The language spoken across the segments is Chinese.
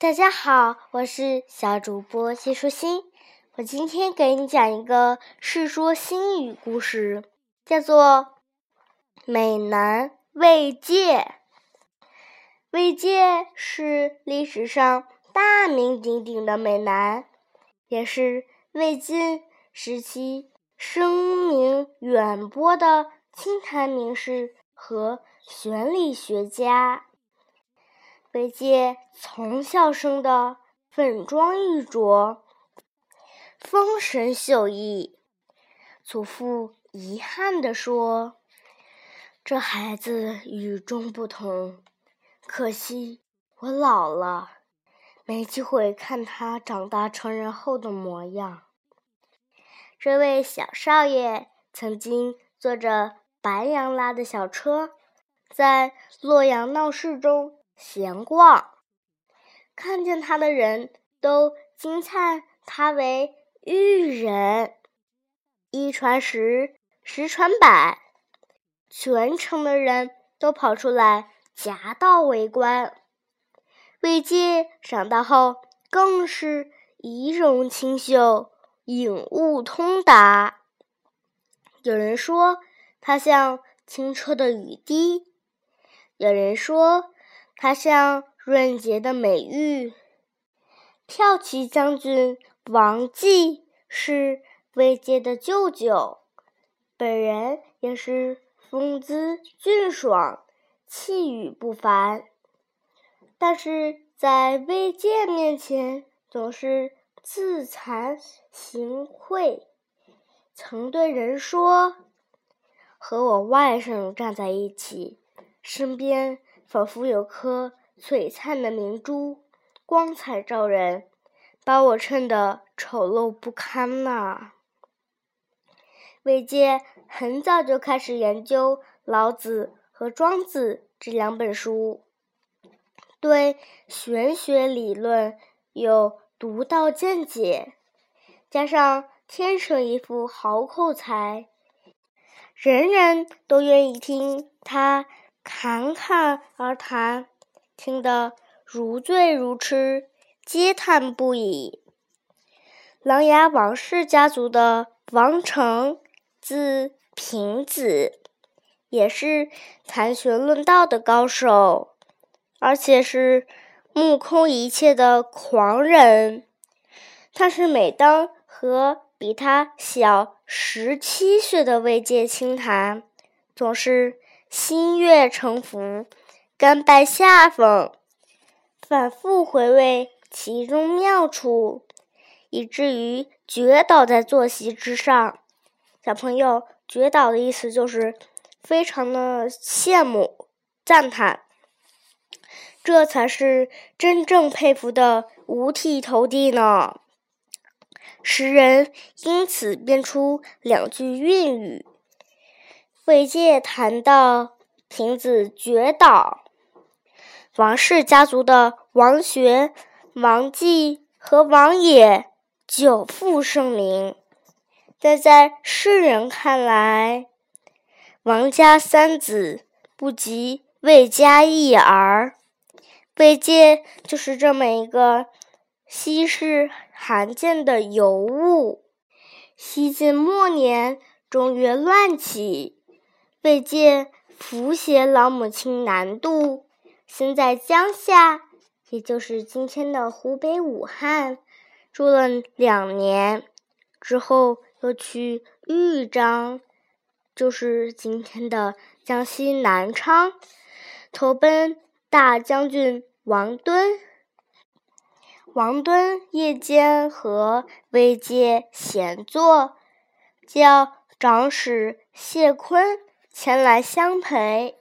大家好，我是小主播谢舒心。我今天给你讲一个《世说新语》故事，叫做《美男魏介》。魏介是历史上大名鼎鼎的美男，也是魏晋时期声名远播的清谈名士和玄理学家。为介从小生的粉妆玉琢，风神秀逸。祖父遗憾地说：“这孩子与众不同，可惜我老了，没机会看他长大成人后的模样。”这位小少爷曾经坐着白杨拉的小车，在洛阳闹市中。闲逛，看见他的人都惊叹他为玉人。一传十，十传百，全城的人都跑出来夹道围观。魏晋长大后更是仪容清秀，颖悟通达。有人说他像清澈的雨滴，有人说。他像润洁的美玉。骠骑将军王继是魏玠的舅舅，本人也是风姿俊爽、气宇不凡，但是在魏玠面前总是自惭形秽，曾对人说：“和我外甥站在一起，身边。”仿佛有颗璀璨的明珠，光彩照人，把我衬得丑陋不堪呐。魏阶很早就开始研究《老子》和《庄子》这两本书，对玄学理论有独到见解，加上天生一副好口才，人人都愿意听他。侃侃而谈，听得如醉如痴，嗟叹不已。琅琊王氏家族的王成，字平子，也是谈玄论道的高手，而且是目空一切的狂人。他是每当和比他小十七岁的魏界倾谈，总是。心悦诚服，甘拜下风，反复回味其中妙处，以至于绝倒在坐席之上。小朋友，绝倒的意思就是非常的羡慕、赞叹，这才是真正佩服的五体投地呢。诗人因此编出两句韵语。魏界谈到亭子绝岛，王氏家族的王学、王继和王野久负盛名，但在世人看来，王家三子不及魏家一儿。魏界就是这么一个稀世罕见的尤物。西晋末年，中原乱起。魏晋扶携老母亲南渡，先在江夏，也就是今天的湖北武汉，住了两年，之后又去豫章，就是今天的江西南昌，投奔大将军王敦。王敦夜间和魏界闲坐，叫长史谢坤。前来相陪。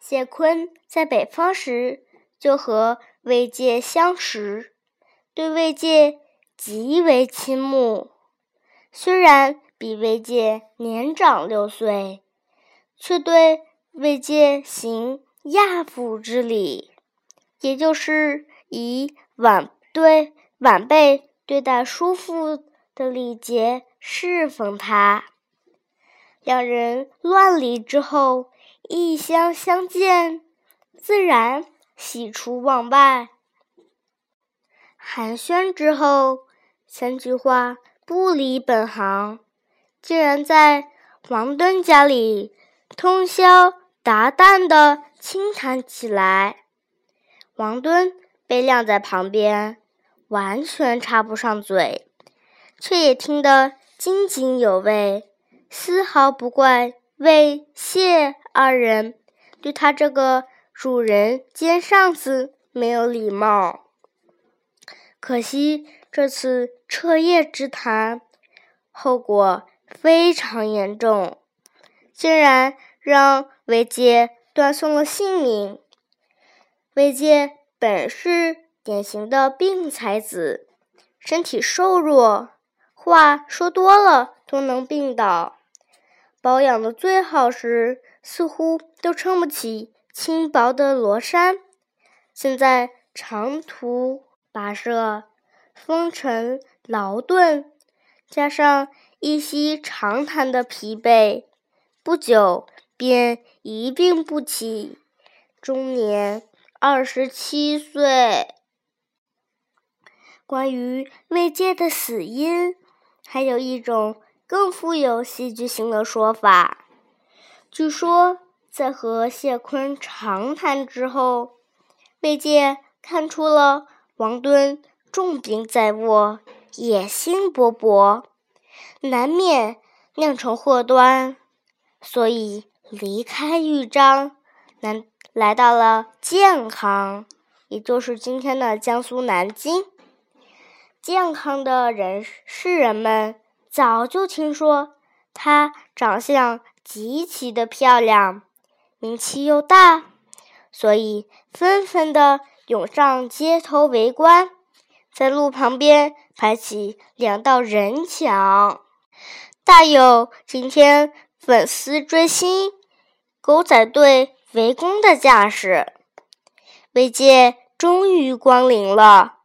谢坤在北方时就和魏界相识，对魏界极为倾慕。虽然比魏界年长六岁，却对魏界行亚父之礼，也就是以晚对晚辈对待叔父的礼节侍奉他。两人乱离之后，异乡相见，自然喜出望外。寒暄之后，三句话不离本行，竟然在王敦家里通宵达旦的轻谈起来。王敦被晾在旁边，完全插不上嘴，却也听得津津有味，丝毫不怪魏谢二人对他这个主人兼上司没有礼貌。可惜这次彻夜之谈，后果非常严重，竟然让韦杰断送了性命。魏杰本是典型的病才子，身体瘦弱，话说多了都能病倒。保养的最好时，似乎都撑不起轻薄的罗衫。现在长途跋涉，风尘劳顿，加上一夕长谈的疲惫，不久便一病不起，终年。二十七岁。关于魏界的死因，还有一种更富有戏剧性的说法。据说，在和谢坤长谈之后，魏界看出了王敦重病在握，野心勃勃，难免酿成祸端，所以离开豫章。南。来到了健康，也就是今天的江苏南京。健康的人士人们早就听说她长相极其的漂亮，名气又大，所以纷纷的涌上街头围观，在路旁边排起两道人墙，大有今天粉丝追星、狗仔队。围攻的架势，魏界终于光临了。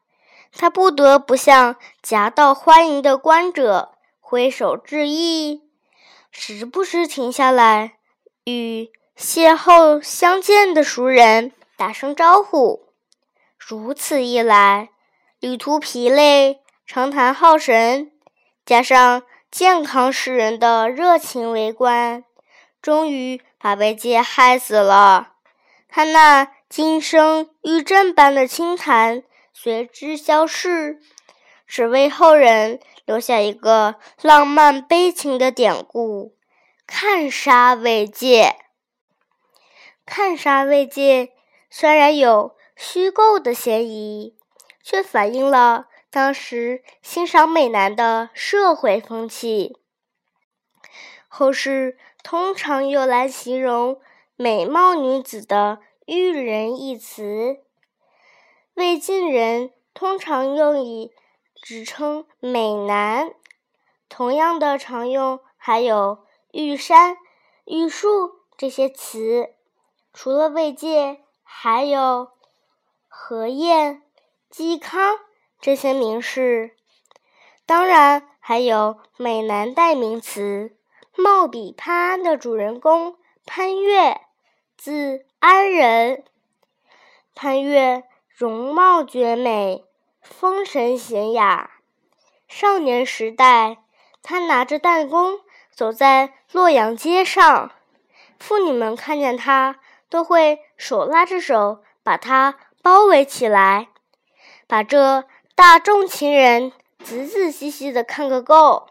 他不得不向夹道欢迎的观者挥手致意，时不时停下来与邂逅相见的熟人打声招呼。如此一来，旅途疲累、长谈耗神，加上健康诗人的热情围观。终于把魏界害死了，他那今生玉振般的清谈随之消逝，只为后人留下一个浪漫悲情的典故——看杀魏界。看杀魏界虽然有虚构的嫌疑，却反映了当时欣赏美男的社会风气。后世。通常用来形容美貌女子的“玉人”一词，魏晋人通常用以指称美男。同样的常用还有“玉山”“玉树”这些词。除了魏晋，还有何晏、嵇康这些名士。当然，还有美男代名词。貌比潘安的主人公潘岳，字安仁。潘岳容貌绝美，风神娴雅。少年时代，他拿着弹弓走在洛阳街上，妇女们看见他都会手拉着手把他包围起来，把这大众情人仔仔细细的看个够。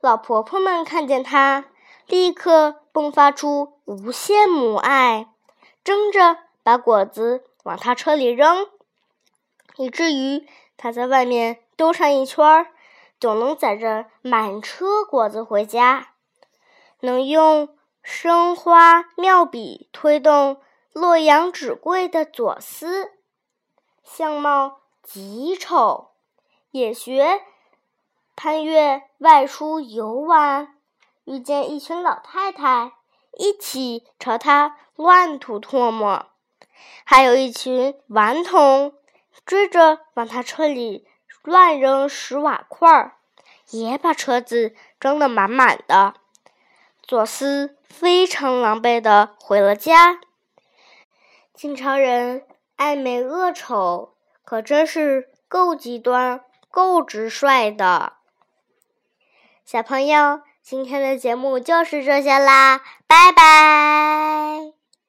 老婆婆们看见他，立刻迸发出无限母爱，争着把果子往他车里扔，以至于他在外面兜上一圈儿，总能载着满车果子回家。能用生花妙笔推动洛阳纸贵的左思，相貌极丑，也学。潘岳外出游玩，遇见一群老太太，一起朝他乱吐唾沫；还有一群顽童追着往他车里乱扔石瓦块儿，也把车子装得满满的。左思非常狼狈地回了家。晋朝人爱美恶丑，可真是够极端、够直率的。小朋友，今天的节目就是这些啦，拜拜。